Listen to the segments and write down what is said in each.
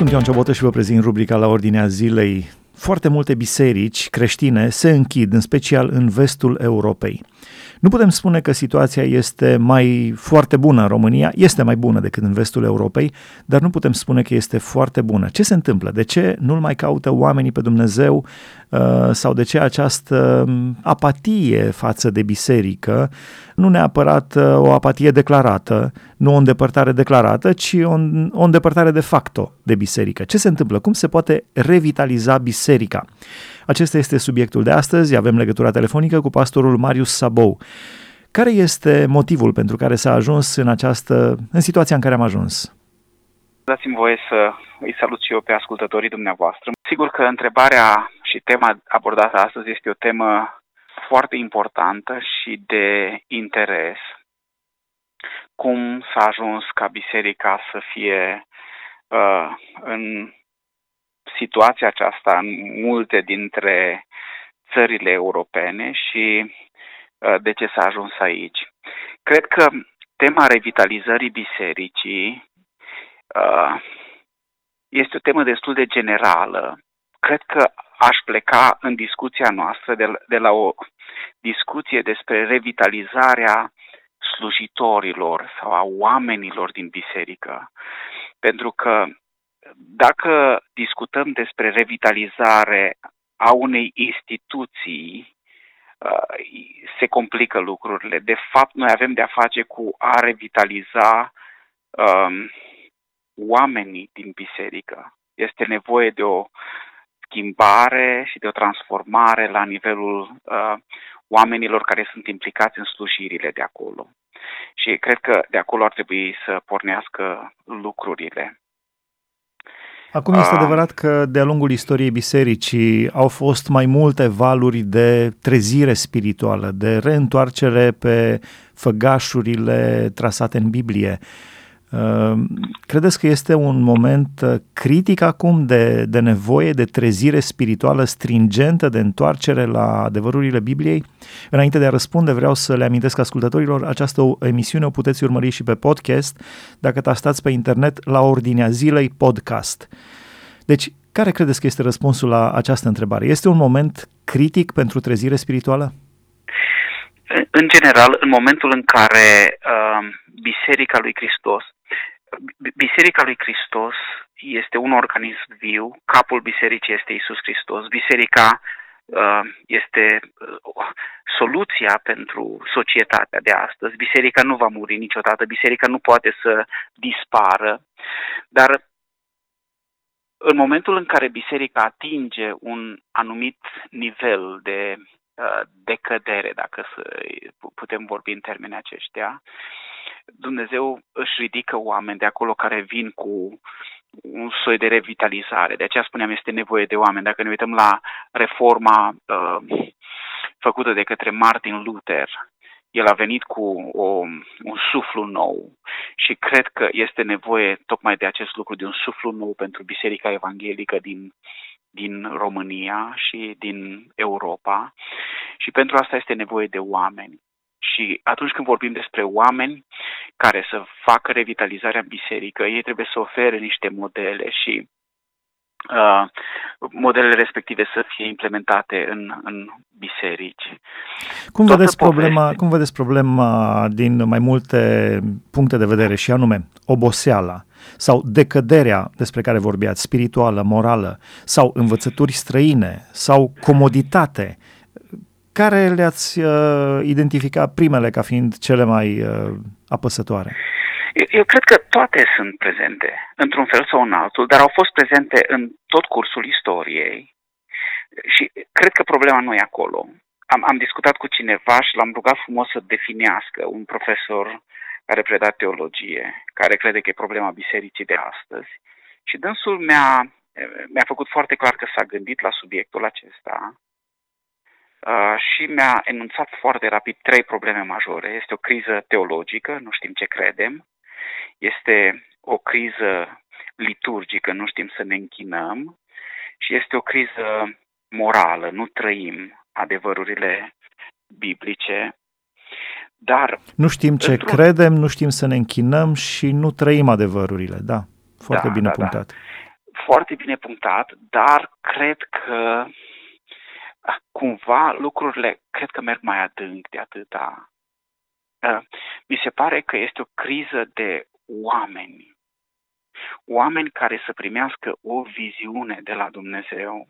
Sunt Ioan Ciobotă și vă prezint rubrica la ordinea zilei. Foarte multe biserici creștine se închid, în special în vestul Europei. Nu putem spune că situația este mai foarte bună în România, este mai bună decât în vestul Europei, dar nu putem spune că este foarte bună. Ce se întâmplă? De ce nu-L mai caută oamenii pe Dumnezeu uh, sau de ce această um, apatie față de biserică, nu neapărat uh, o apatie declarată, nu o îndepărtare declarată, ci o, o îndepărtare de facto de biserică. Ce se întâmplă? Cum se poate revitaliza biserica? Acesta este subiectul de astăzi. Avem legătura telefonică cu pastorul Marius Sabou. Care este motivul pentru care s-a ajuns în această, în situația în care am ajuns? Dați-mi voie să îi salut și eu pe ascultătorii dumneavoastră. Sigur că întrebarea și tema abordată astăzi este o temă foarte importantă și de interes. Cum s-a ajuns ca biserica să fie uh, în situația aceasta în multe dintre țările europene și uh, de ce s-a ajuns aici. Cred că tema revitalizării bisericii uh, este o temă destul de generală. Cred că aș pleca în discuția noastră de, de la o discuție despre revitalizarea slujitorilor sau a oamenilor din biserică. Pentru că dacă discutăm despre revitalizare a unei instituții, uh, se complică lucrurile. De fapt, noi avem de-a face cu a revitaliza um, oamenii din biserică. Este nevoie de o schimbare și de o transformare la nivelul uh, oamenilor care sunt implicați în slujirile de acolo. Și cred că de acolo ar trebui să pornească lucrurile. Acum este adevărat că de-a lungul istoriei bisericii au fost mai multe valuri de trezire spirituală, de reîntoarcere pe făgașurile trasate în Biblie. Ehm, credeți că este un moment uh, critic acum de, de nevoie de trezire spirituală stringentă, de întoarcere la adevărurile Bibliei? Înainte de a răspunde, vreau să le amintesc ascultătorilor, această emisiune o puteți urmări și pe podcast dacă tastați pe internet la ordinea zilei podcast. Deci, care credeți că este răspunsul la această întrebare? Este un moment critic pentru trezire spirituală? În general, în momentul în care uh, Biserica lui Hristos Biserica lui Hristos este un organism viu, capul bisericii este Isus Hristos. Biserica uh, este uh, soluția pentru societatea de astăzi. Biserica nu va muri niciodată, biserica nu poate să dispară, dar în momentul în care biserica atinge un anumit nivel de uh, decădere, dacă să putem vorbi în termeni aceștia, Dumnezeu își ridică oameni de acolo care vin cu un soi de revitalizare. De aceea spuneam, este nevoie de oameni. Dacă ne uităm la reforma uh, făcută de către Martin Luther, el a venit cu o, un suflu nou și cred că este nevoie tocmai de acest lucru, de un suflu nou pentru Biserica Evanghelică din, din România și din Europa și pentru asta este nevoie de oameni. Și atunci când vorbim despre oameni care să facă revitalizarea biserică, ei trebuie să ofere niște modele și uh, modelele respective să fie implementate în, în biserici. Cum vedeți, problema, cum vedeți problema din mai multe puncte de vedere și anume oboseala sau decăderea despre care vorbeați, spirituală, morală sau învățături străine sau comoditate care le-ați uh, identificat primele ca fiind cele mai uh, apăsătoare? Eu, eu cred că toate sunt prezente, într-un fel sau în altul, dar au fost prezente în tot cursul istoriei și cred că problema nu e acolo. Am, am discutat cu cineva și l-am rugat frumos să definească un profesor care preda teologie, care crede că e problema bisericii de astăzi. Și dânsul mi-a, mi-a făcut foarte clar că s-a gândit la subiectul acesta Uh, și mi-a enunțat foarte rapid trei probleme majore. Este o criză teologică, nu știm ce credem, este o criză liturgică, nu știm să ne închinăm, și este o criză morală, nu trăim adevărurile biblice, dar... Nu știm ce credem, nu știm să ne închinăm și nu trăim adevărurile, da, foarte da, bine da, da. punctat. Da. foarte bine punctat, dar cred că cumva lucrurile cred că merg mai adânc de atâta. Mi se pare că este o criză de oameni. Oameni care să primească o viziune de la Dumnezeu.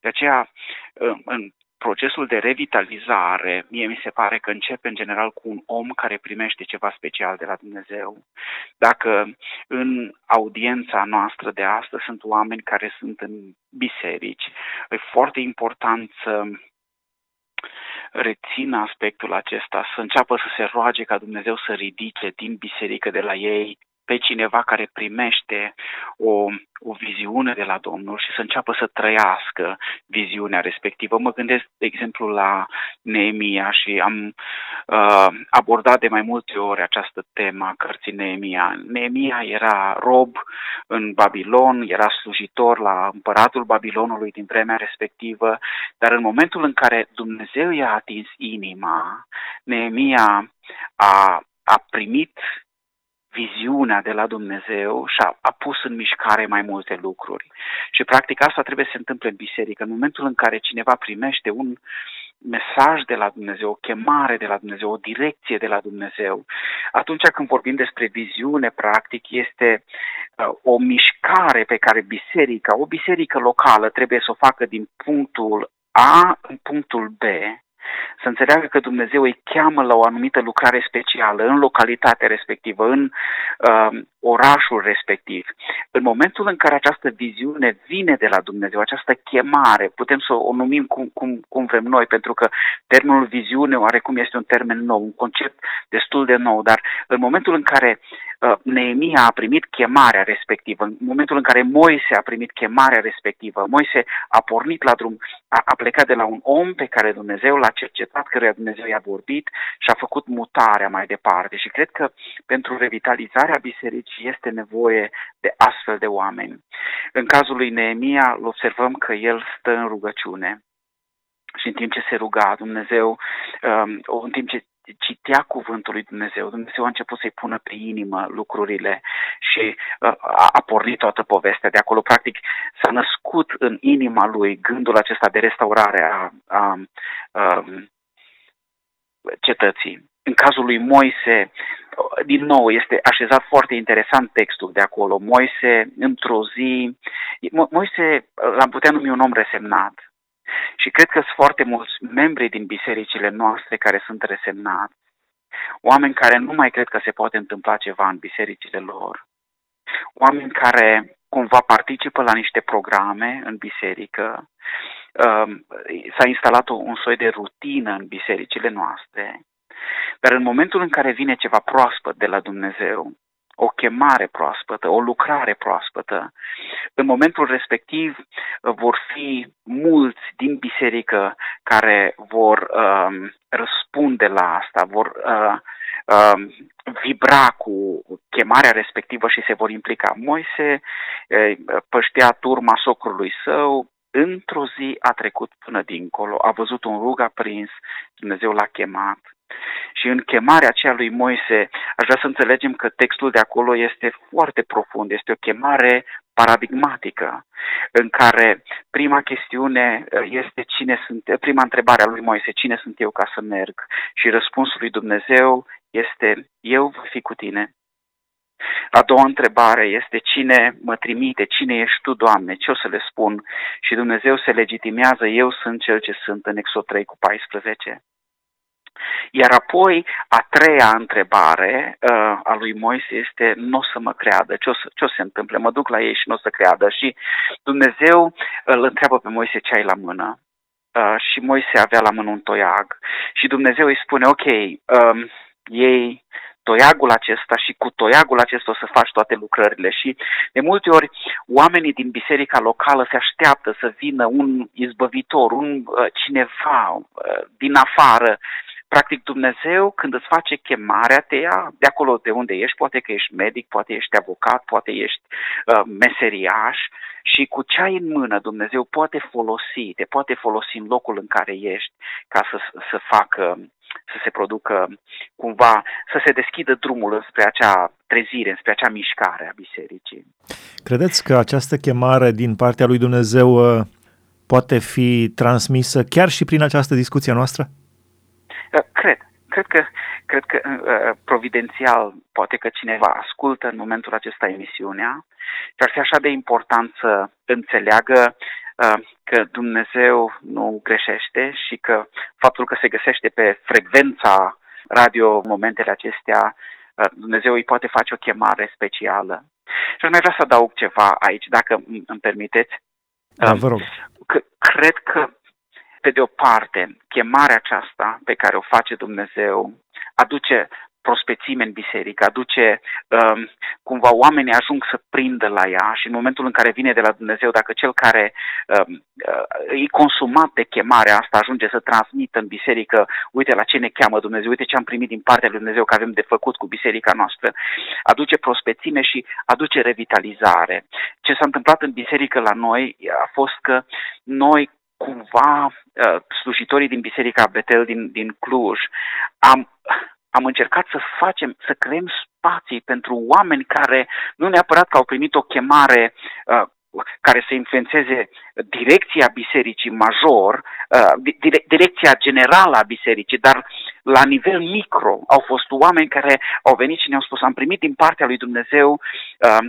De aceea, în procesul de revitalizare, mie mi se pare că începe în general cu un om care primește ceva special de la Dumnezeu. Dacă în audiența noastră de astăzi sunt oameni care sunt în biserici, e foarte important să rețină aspectul acesta, să înceapă să se roage ca Dumnezeu să ridice din biserică de la ei pe cineva care primește o, o viziune de la Domnul și să înceapă să trăiască viziunea respectivă. Mă gândesc, de exemplu, la Neemia și am uh, abordat de mai multe ori această temă a cărții Neemia. Neemia era rob în Babilon, era slujitor la împăratul Babilonului din vremea respectivă, dar în momentul în care Dumnezeu i-a atins inima, Neemia a, a primit viziunea de la Dumnezeu și a, a pus în mișcare mai multe lucruri. Și practic asta trebuie să se întâmple în biserică. În momentul în care cineva primește un mesaj de la Dumnezeu, o chemare de la Dumnezeu, o direcție de la Dumnezeu, atunci când vorbim despre viziune, practic, este uh, o mișcare pe care biserica, o biserică locală trebuie să o facă din punctul A în punctul B, să înțeleagă că Dumnezeu îi cheamă la o anumită lucrare specială în localitatea respectivă, în uh, orașul respectiv. În momentul în care această viziune vine de la Dumnezeu, această chemare, putem să o numim cum, cum, cum vrem noi, pentru că termenul viziune oarecum este un termen nou, un concept destul de nou, dar în momentul în care uh, Neemia a primit chemarea respectivă, în momentul în care Moise a primit chemarea respectivă, Moise a pornit la drum, a, a plecat de la un om pe care Dumnezeu l-a cercetat, căruia Dumnezeu i-a vorbit și a făcut mutarea mai departe. Și cred că pentru revitalizarea bisericii este nevoie de astfel de oameni. În cazul lui Neemia, îl observăm că el stă în rugăciune și în timp ce se ruga Dumnezeu, um, în timp ce citea cuvântul lui Dumnezeu, Dumnezeu a început să-i pună pe inimă lucrurile și uh, a pornit toată povestea de acolo. Practic s-a născut în inima lui gândul acesta de restaurare a, a, a cetății. În cazul lui Moise, din nou, este așezat foarte interesant textul de acolo. Moise, într-o zi, Moise l-am putea numi un om resemnat. Și cred că sunt foarte mulți membri din bisericile noastre care sunt resemnați, oameni care nu mai cred că se poate întâmpla ceva în bisericile lor, oameni care cumva participă la niște programe în biserică, um, s-a instalat un soi de rutină în bisericile noastre, dar în momentul în care vine ceva proaspăt de la Dumnezeu, o chemare proaspătă, o lucrare proaspătă. În momentul respectiv uh, vor fi mulți din biserică care vor uh, răspunde la asta, vor uh, uh, vibra cu chemarea respectivă și se vor implica. Moise uh, păștea turma socrului său, într-o zi a trecut până dincolo, a văzut un rug aprins, Dumnezeu l-a chemat și în chemarea aceea lui Moise, aș vrea să înțelegem că textul de acolo este foarte profund, este o chemare paradigmatică, în care prima chestiune uh, este cine sunt, prima întrebare a lui Moise, cine sunt eu ca să merg? Și răspunsul lui Dumnezeu este, eu voi fi cu tine. A doua întrebare este cine mă trimite, cine ești tu, Doamne, ce o să le spun? Și Dumnezeu se legitimează, eu sunt cel ce sunt în Exod 3 cu 14. Iar apoi, a treia întrebare uh, a lui Moise este, nu o să mă creadă, ce o, să, ce o să se întâmple, mă duc la ei și nu o să creadă. Și Dumnezeu îl întreabă pe Moise ce ai la mână. Uh, și Moise avea la mână un toiag. Și Dumnezeu îi spune, ok, um, ei toiagul acesta și cu toiagul acesta o să faci toate lucrările. Și de multe ori oamenii din biserica locală se așteaptă să vină un izbăvitor, un uh, cineva uh, din afară Practic Dumnezeu când îți face chemarea te ia de acolo de unde ești, poate că ești medic, poate ești avocat, poate ești uh, meseriaș și cu ce ai în mână Dumnezeu poate folosi, te poate folosi în locul în care ești ca să, să facă să se producă cumva, să se deschidă drumul spre acea trezire, spre acea mișcare a bisericii. Credeți că această chemare din partea lui Dumnezeu uh, poate fi transmisă chiar și prin această discuție noastră? Uh, cred. Cred că, cred că uh, providențial poate că cineva ascultă în momentul acesta emisiunea și ar fi așa de important să înțeleagă Uh, că Dumnezeu nu greșește și că faptul că se găsește pe frecvența radio în momentele acestea, uh, Dumnezeu îi poate face o chemare specială. Și aș mai vrea să adaug ceva aici, dacă îmi permiteți. Da, vă rog. Că, cred că, pe de o parte, chemarea aceasta pe care o face Dumnezeu aduce prospețime în biserică, aduce um, cumva oamenii ajung să prindă la ea și în momentul în care vine de la Dumnezeu, dacă cel care um, uh, e consumat de chemarea asta ajunge să transmită în biserică, uite la ce ne cheamă Dumnezeu, uite ce am primit din partea lui Dumnezeu că avem de făcut cu biserica noastră, aduce prospețime și aduce revitalizare. Ce s-a întâmplat în biserică la noi a fost că noi cumva uh, slujitorii din Biserica Betel din, din Cluj am am încercat să facem, să creăm spații pentru oameni care nu neapărat că au primit o chemare uh, care să influențeze direcția bisericii major, uh, direcția generală a bisericii, dar la nivel micro au fost oameni care au venit și ne-au spus am primit din partea lui Dumnezeu, uh,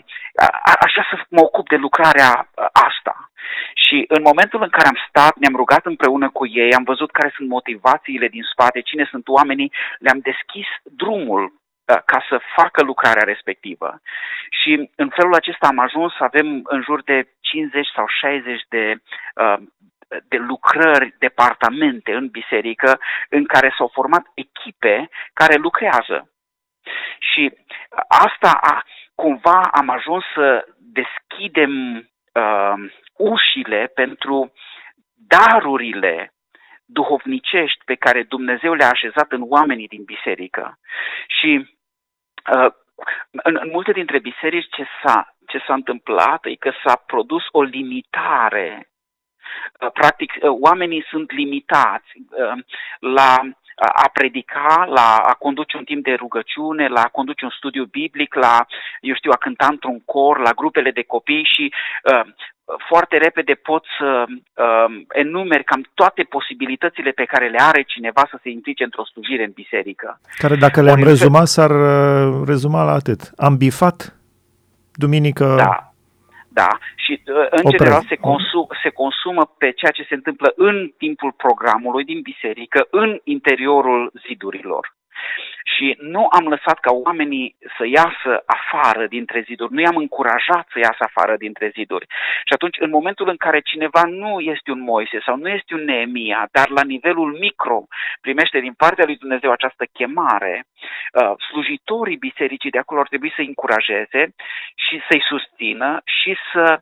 așa să mă ocup de lucrarea uh, asta. Și în momentul în care am stat, ne-am rugat împreună cu ei, am văzut care sunt motivațiile din spate, cine sunt oamenii, le-am deschis drumul ca să facă lucrarea respectivă. Și în felul acesta am ajuns să avem în jur de 50 sau 60 de de lucrări, departamente în biserică în care s-au format echipe care lucrează. Și asta a, cumva am ajuns să deschidem uh, ușile pentru darurile duhovnicești pe care Dumnezeu le-a așezat în oamenii din biserică. Și uh, în, în multe dintre biserici ce s-a, ce s-a întâmplat e că s-a produs o limitare Uh, practic, uh, oamenii sunt limitați uh, la a predica, la a conduce un timp de rugăciune, la a conduce un studiu biblic, la, eu știu, a cânta într-un cor, la grupele de copii și uh, foarte repede pot să uh, enumeri cam toate posibilitățile pe care le are cineva să se implice într-o slujire în biserică. Care dacă le-am rezumat, s-ar rezuma la atât. Am bifat, duminică da da, și uh, în Oprez. general se, consum, se consumă pe ceea ce se întâmplă în timpul programului din biserică, în interiorul zidurilor. Și nu am lăsat ca oamenii să iasă afară dintre ziduri, nu i-am încurajat să iasă afară dintre ziduri. Și atunci, în momentul în care cineva nu este un Moise sau nu este un Neemia, dar la nivelul micro primește din partea lui Dumnezeu această chemare, uh, slujitorii bisericii de acolo ar trebui să-i încurajeze și să-i susțină și să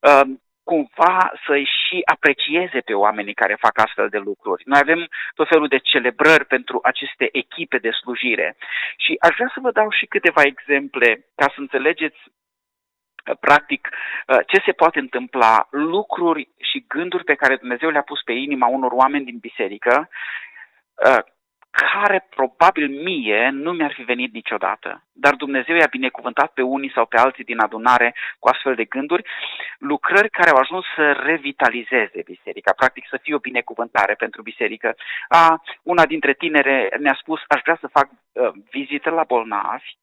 uh, cumva să-i și aprecieze pe oamenii care fac astfel de lucruri. Noi avem tot felul de celebrări pentru aceste echipe de slujire și aș vrea să vă dau și câteva exemple ca să înțelegeți uh, practic uh, ce se poate întâmpla, lucruri și gânduri pe care Dumnezeu le-a pus pe inima unor oameni din biserică uh, care probabil mie nu mi-ar fi venit niciodată. Dar Dumnezeu i-a binecuvântat pe unii sau pe alții din adunare cu astfel de gânduri, lucrări care au ajuns să revitalizeze biserica, practic să fie o binecuvântare pentru biserică. A, una dintre tinere ne-a spus, aș vrea să fac uh, vizită la bolnavi,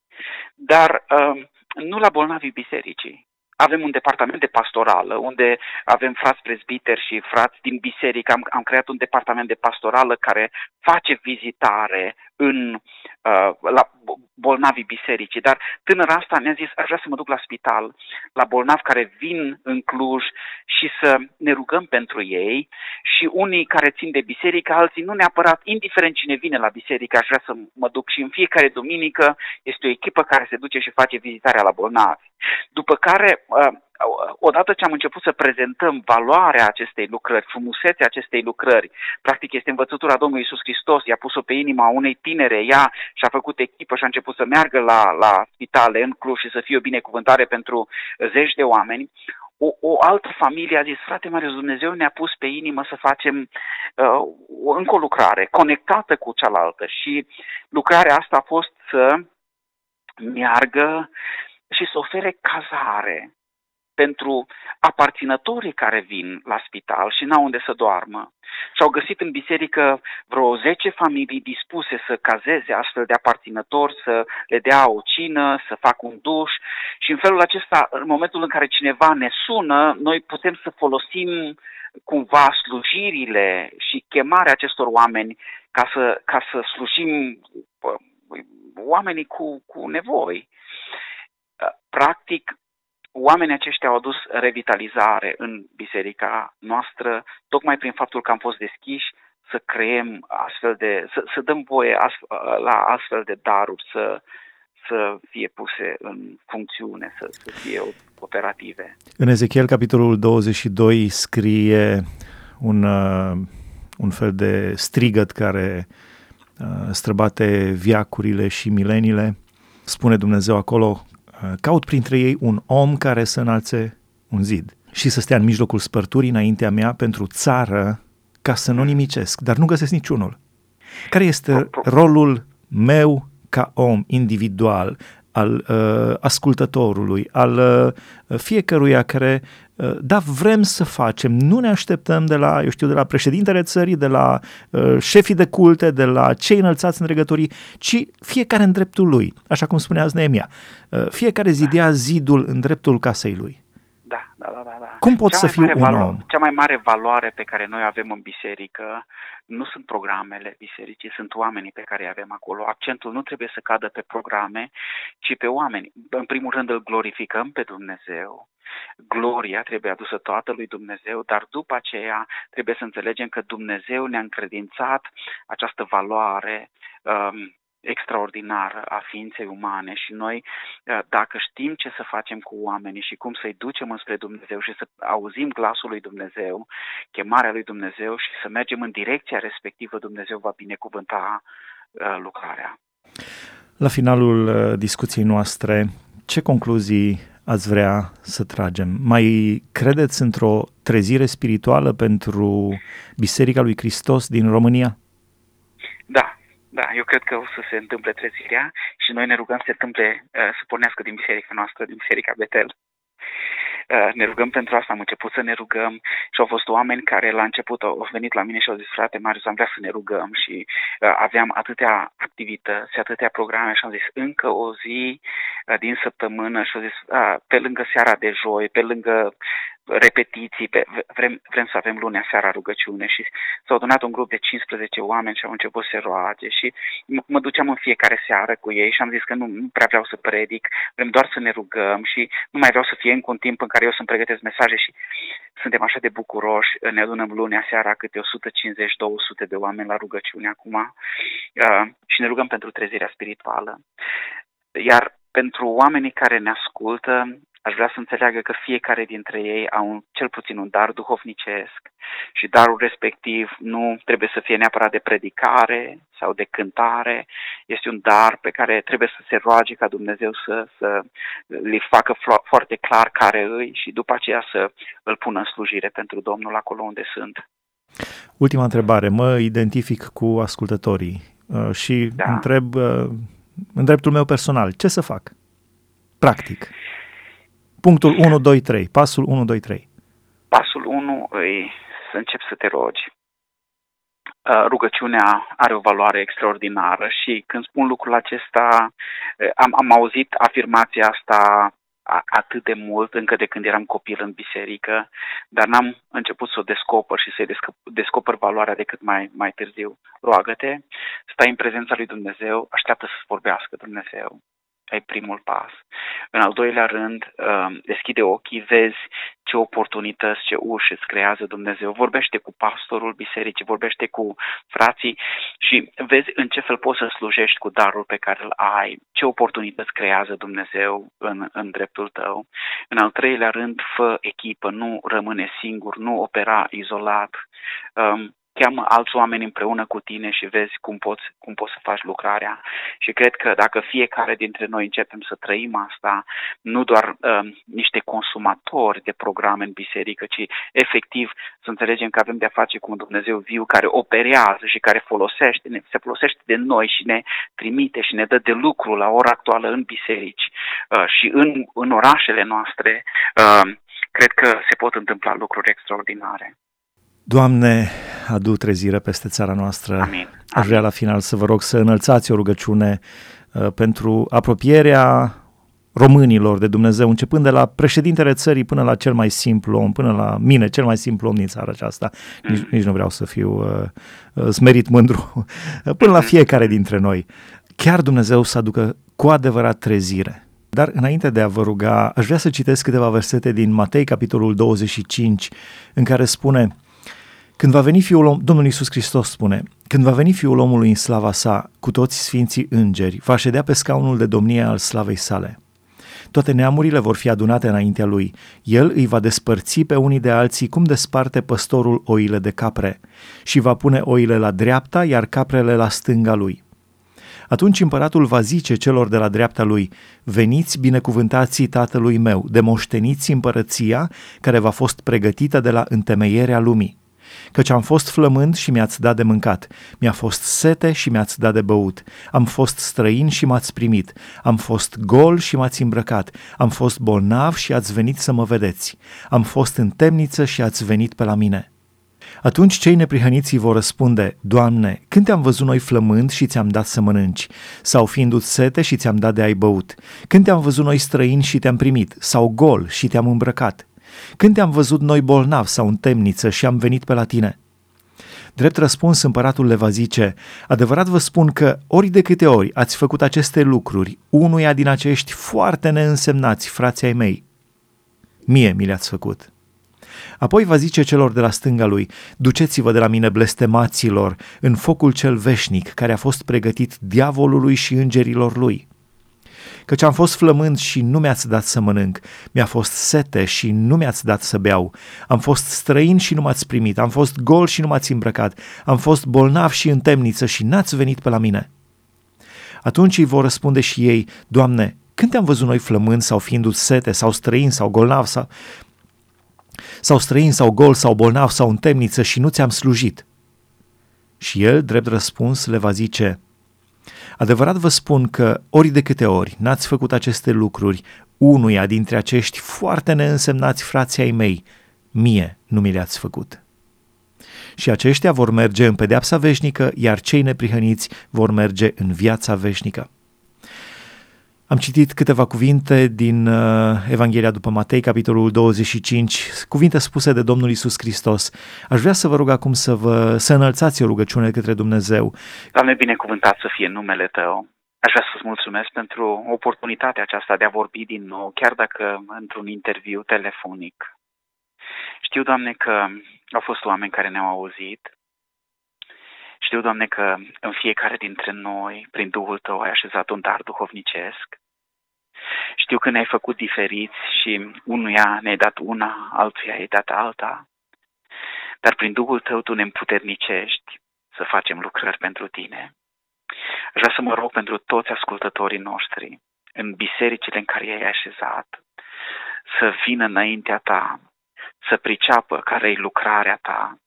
dar uh, nu la bolnavii bisericii, avem un departament de pastorală, unde avem frați prezbiteri și frați din biserică. Am, am creat un departament de pastorală care face vizitare în, uh, la bolnavii bisericii. Dar tânăra asta ne-a zis, aș vrea să mă duc la spital, la bolnavi care vin în Cluj și să ne rugăm pentru ei și unii care țin de biserică, alții nu neapărat, indiferent cine vine la biserică, aș vrea să mă duc și în fiecare duminică este o echipă care se duce și face vizitarea la bolnavi. După care uh, odată ce am început să prezentăm valoarea acestei lucrări, frumusețea acestei lucrări, practic este învățătura Domnului Isus Hristos, i-a pus-o pe inima unei tinere, ea și-a făcut echipă și a început să meargă la, la spitale în Cluj și să fie o binecuvântare pentru zeci de oameni, o, o altă familie a zis, frate Marius, Dumnezeu ne-a pus pe inimă să facem uh, încă o lucrare conectată cu cealaltă. Și lucrarea asta a fost să meargă și să ofere cazare pentru aparținătorii care vin la spital și n-au unde să doarmă. Și-au găsit în biserică vreo 10 familii dispuse să cazeze astfel de aparținători, să le dea o cină, să facă un duș și în felul acesta, în momentul în care cineva ne sună, noi putem să folosim cumva slujirile și chemarea acestor oameni ca să, ca să slujim oamenii cu, cu nevoi. Practic, oamenii aceștia au adus revitalizare în biserica noastră, tocmai prin faptul că am fost deschiși să creăm astfel de, să, să dăm voie la astfel de daruri să, să fie puse în funcțiune, să, să fie operative. În Ezechiel, capitolul 22, scrie un, uh, un fel de strigăt care uh, străbate viacurile și mileniile. Spune Dumnezeu acolo, Uh, caut printre ei un om care să înalțe un zid și să stea în mijlocul spărturii înaintea mea pentru țară ca să nu nimicesc, dar nu găsesc niciunul. Care este rolul meu ca om individual al uh, ascultătorului, al uh, fiecăruia care, uh, da, vrem să facem, nu ne așteptăm de la, eu știu, de la președintele țării, de la uh, șefii de culte, de la cei înălțați în regătorii, ci fiecare în dreptul lui, așa cum spunea Neemia. Uh, fiecare zidea zidul în dreptul casei lui. Da, da, da, da. da. Cum pot cea să fiu un valo- om? Cea mai mare valoare pe care noi avem în biserică nu sunt programele bisericii, sunt oamenii pe care îi avem acolo. Accentul nu trebuie să cadă pe programe, ci pe oameni. În primul rând îl glorificăm pe Dumnezeu. Gloria trebuie adusă toată lui Dumnezeu, dar după aceea trebuie să înțelegem că Dumnezeu ne-a încredințat această valoare um, extraordinară a ființei umane și noi, uh, dacă știm ce să facem cu oamenii și cum să-i ducem înspre Dumnezeu și să auzim glasul lui Dumnezeu, chemarea lui Dumnezeu și să mergem în direcția respectivă, Dumnezeu va binecuvânta uh, lucrarea. La finalul uh, discuției noastre, ce concluzii ați vrea să tragem? Mai credeți într-o trezire spirituală pentru Biserica lui Hristos din România? Da, da, eu cred că o să se întâmple trezirea și noi ne rugăm să se întâmple, uh, să pornească din biserica noastră, din biserica Betel. Uh, ne rugăm pentru asta, am început să ne rugăm și au fost oameni care la început au venit la mine și au zis, frate Marius, am vrea să ne rugăm și uh, aveam atâtea activități, atâtea programe și am zis, încă o zi din săptămână și au zis, pe lângă seara de joi, pe lângă repetiții, pe, vrem, vrem să avem lunea seara rugăciune și s-au adunat un grup de 15 oameni și au început să se roage și m- mă duceam în fiecare seară cu ei și am zis că nu, nu prea vreau să predic, vrem doar să ne rugăm și nu mai vreau să fie încă un timp în care eu să-mi pregătesc mesaje și suntem așa de bucuroși, ne adunăm lunea seara câte 150-200 de oameni la rugăciune acum uh, și ne rugăm pentru trezirea spirituală. Iar pentru oamenii care ne ascultă, aș vrea să înțeleagă că fiecare dintre ei au un, cel puțin un dar duhovnicesc și darul respectiv nu trebuie să fie neapărat de predicare sau de cântare, este un dar pe care trebuie să se roage ca Dumnezeu să, să le facă foarte clar care îi și după aceea să îl pună în slujire pentru Domnul acolo unde sunt. Ultima întrebare. Mă identific cu ascultătorii uh, și da. întreb uh, în dreptul meu personal, ce să fac? Practic. Punctul 1, 2, 3. Pasul 1, 2, 3. Pasul 1 e să începi să te rogi. Uh, rugăciunea are o valoare extraordinară și când spun lucrul acesta, uh, am, am auzit afirmația asta atât de mult încă de când eram copil în biserică, dar n-am început să o descoper și să-i descoper valoarea decât mai, mai târziu. Roagă-te, stai în prezența lui Dumnezeu, așteaptă să-ți vorbească Dumnezeu ai primul pas. În al doilea rând, um, deschide ochii, vezi ce oportunități, ce uși îți creează Dumnezeu. Vorbește cu pastorul bisericii, vorbește cu frații și vezi în ce fel poți să slujești cu darul pe care îl ai, ce oportunități creează Dumnezeu în, în dreptul tău. În al treilea rând, fă echipă, nu rămâne singur, nu opera izolat. Um, cheamă alți oameni împreună cu tine și vezi cum poți, cum poți să faci lucrarea. Și cred că dacă fiecare dintre noi începem să trăim asta, nu doar uh, niște consumatori de programe în biserică, ci efectiv să înțelegem că avem de-a face cu un Dumnezeu viu care operează și care folosește, ne, se folosește de noi și ne trimite și ne dă de lucru la ora actuală în biserici uh, și în, în orașele noastre, uh, cred că se pot întâmpla lucruri extraordinare. Doamne, adu trezire peste țara noastră. Amin. Aș vrea la final să vă rog să înălțați o rugăciune uh, pentru apropierea românilor de Dumnezeu, începând de la președintele țării până la cel mai simplu om, până la mine, cel mai simplu om din țara aceasta. Nici, mm. nici nu vreau să fiu uh, uh smerit mândru, până la mm. fiecare dintre noi. Chiar Dumnezeu să aducă cu adevărat trezire. Dar înainte de a vă ruga, aș vrea să citesc câteva versete din Matei, capitolul 25, în care spune când va veni Fiul om, Domnul Iisus Hristos spune, când va veni Fiul omului în slava sa, cu toți sfinții îngeri, va ședea pe scaunul de domnie al slavei sale. Toate neamurile vor fi adunate înaintea lui. El îi va despărți pe unii de alții cum desparte păstorul oile de capre și va pune oile la dreapta, iar caprele la stânga lui. Atunci împăratul va zice celor de la dreapta lui, veniți binecuvântații tatălui meu, demoșteniți împărăția care v-a fost pregătită de la întemeierea lumii căci am fost flămând și mi-ați dat de mâncat, mi-a fost sete și mi-ați dat de băut, am fost străin și m-ați primit, am fost gol și m-ați îmbrăcat, am fost bolnav și ați venit să mă vedeți, am fost în temniță și ați venit pe la mine. Atunci cei neprihăniți vor răspunde, Doamne, când te-am văzut noi flămând și ți-am dat să mănânci? Sau fiindu sete și ți-am dat de ai băut? Când te-am văzut noi străini și te-am primit? Sau gol și te-am îmbrăcat? Când te-am văzut noi bolnav sau în temniță și am venit pe la tine? Drept răspuns, împăratul le va zice, adevărat vă spun că ori de câte ori ați făcut aceste lucruri, unuia din acești foarte neînsemnați frații ai mei, mie mi le-ați făcut. Apoi va zice celor de la stânga lui, duceți-vă de la mine blestemaților în focul cel veșnic care a fost pregătit diavolului și îngerilor lui căci am fost flămând și nu mi-ați dat să mănânc, mi-a fost sete și nu mi-ați dat să beau, am fost străin și nu m-ați primit, am fost gol și nu m-ați îmbrăcat, am fost bolnav și în temniță și n-ați venit pe la mine. Atunci îi vor răspunde și ei, Doamne, când te-am văzut noi flămând sau fiindu sete sau străin sau golnav sau, sau străin sau gol sau bolnav sau în temniță și nu ți-am slujit? Și el, drept răspuns, le va zice, Adevărat vă spun că ori de câte ori n-ați făcut aceste lucruri unuia dintre acești foarte neînsemnați frații ai mei, mie nu mi le-ați făcut. Și aceștia vor merge în pedeapsa veșnică, iar cei neprihăniți vor merge în viața veșnică. Am citit câteva cuvinte din uh, Evanghelia după Matei, capitolul 25, cuvinte spuse de Domnul Isus Hristos. Aș vrea să vă rog acum să vă să înălțați o rugăciune către Dumnezeu. Doamne, binecuvântat să fie numele Tău. Aș vrea să-ți mulțumesc pentru oportunitatea aceasta de a vorbi din nou, chiar dacă într-un interviu telefonic. Știu, Doamne, că au fost oameni care ne-au auzit, știu, Doamne, că în fiecare dintre noi, prin Duhul Tău, ai așezat un dar duhovnicesc. Știu că ne-ai făcut diferiți și unuia ne-ai dat una, altuia ai dat alta. Dar prin Duhul Tău Tu ne împuternicești să facem lucrări pentru Tine. Aș vrea să mă rog pentru toți ascultătorii noștri, în bisericile în care i-ai așezat, să vină înaintea Ta, să priceapă care e lucrarea Ta,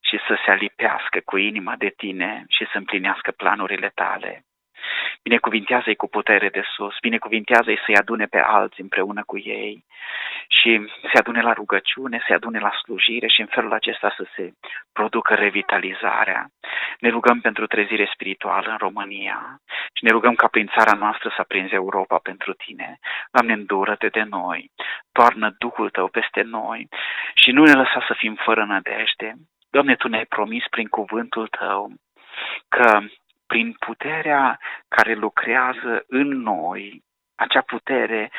și să se alipească cu inima de tine și să împlinească planurile tale. Binecuvintează-i cu putere de sus, binecuvintează-i să-i adune pe alții împreună cu ei și se adune la rugăciune, se adune la slujire și în felul acesta să se producă revitalizarea. Ne rugăm pentru trezire spirituală în România și ne rugăm ca prin țara noastră să aprinzi Europa pentru tine. Doamne, îndură-te de noi, toarnă Duhul Tău peste noi și nu ne lăsa să fim fără nădejde, Doamne, Tu ne-ai promis prin cuvântul Tău că prin puterea care lucrează în noi, acea putere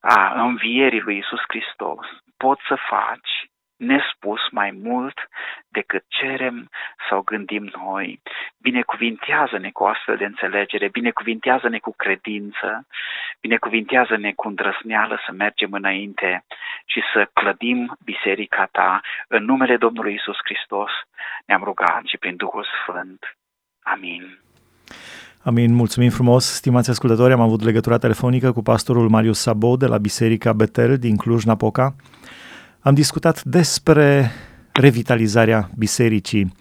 a învierii lui Isus Hristos, poți să faci nespus mai mult decât cerem sau gândim noi. Binecuvintează-ne cu astfel de înțelegere, binecuvintează-ne cu credință, Binecuvintează-ne cu îndrăzneală să mergem înainte și să clădim biserica ta în numele Domnului Isus Hristos. Ne-am rugat și prin Duhul Sfânt. Amin. Amin, mulțumim frumos, stimați ascultători, am avut legătura telefonică cu pastorul Marius Sabo de la Biserica Betel din Cluj-Napoca. Am discutat despre revitalizarea bisericii.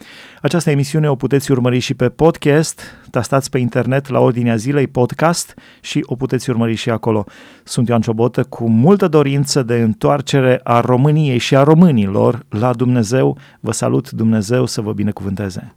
Această emisiune o puteți urmări și pe podcast, tastați pe internet la ordinea zilei podcast și o puteți urmări și acolo. Sunt Ioan Ciobotă cu multă dorință de întoarcere a României și a românilor la Dumnezeu. Vă salut, Dumnezeu să vă binecuvânteze!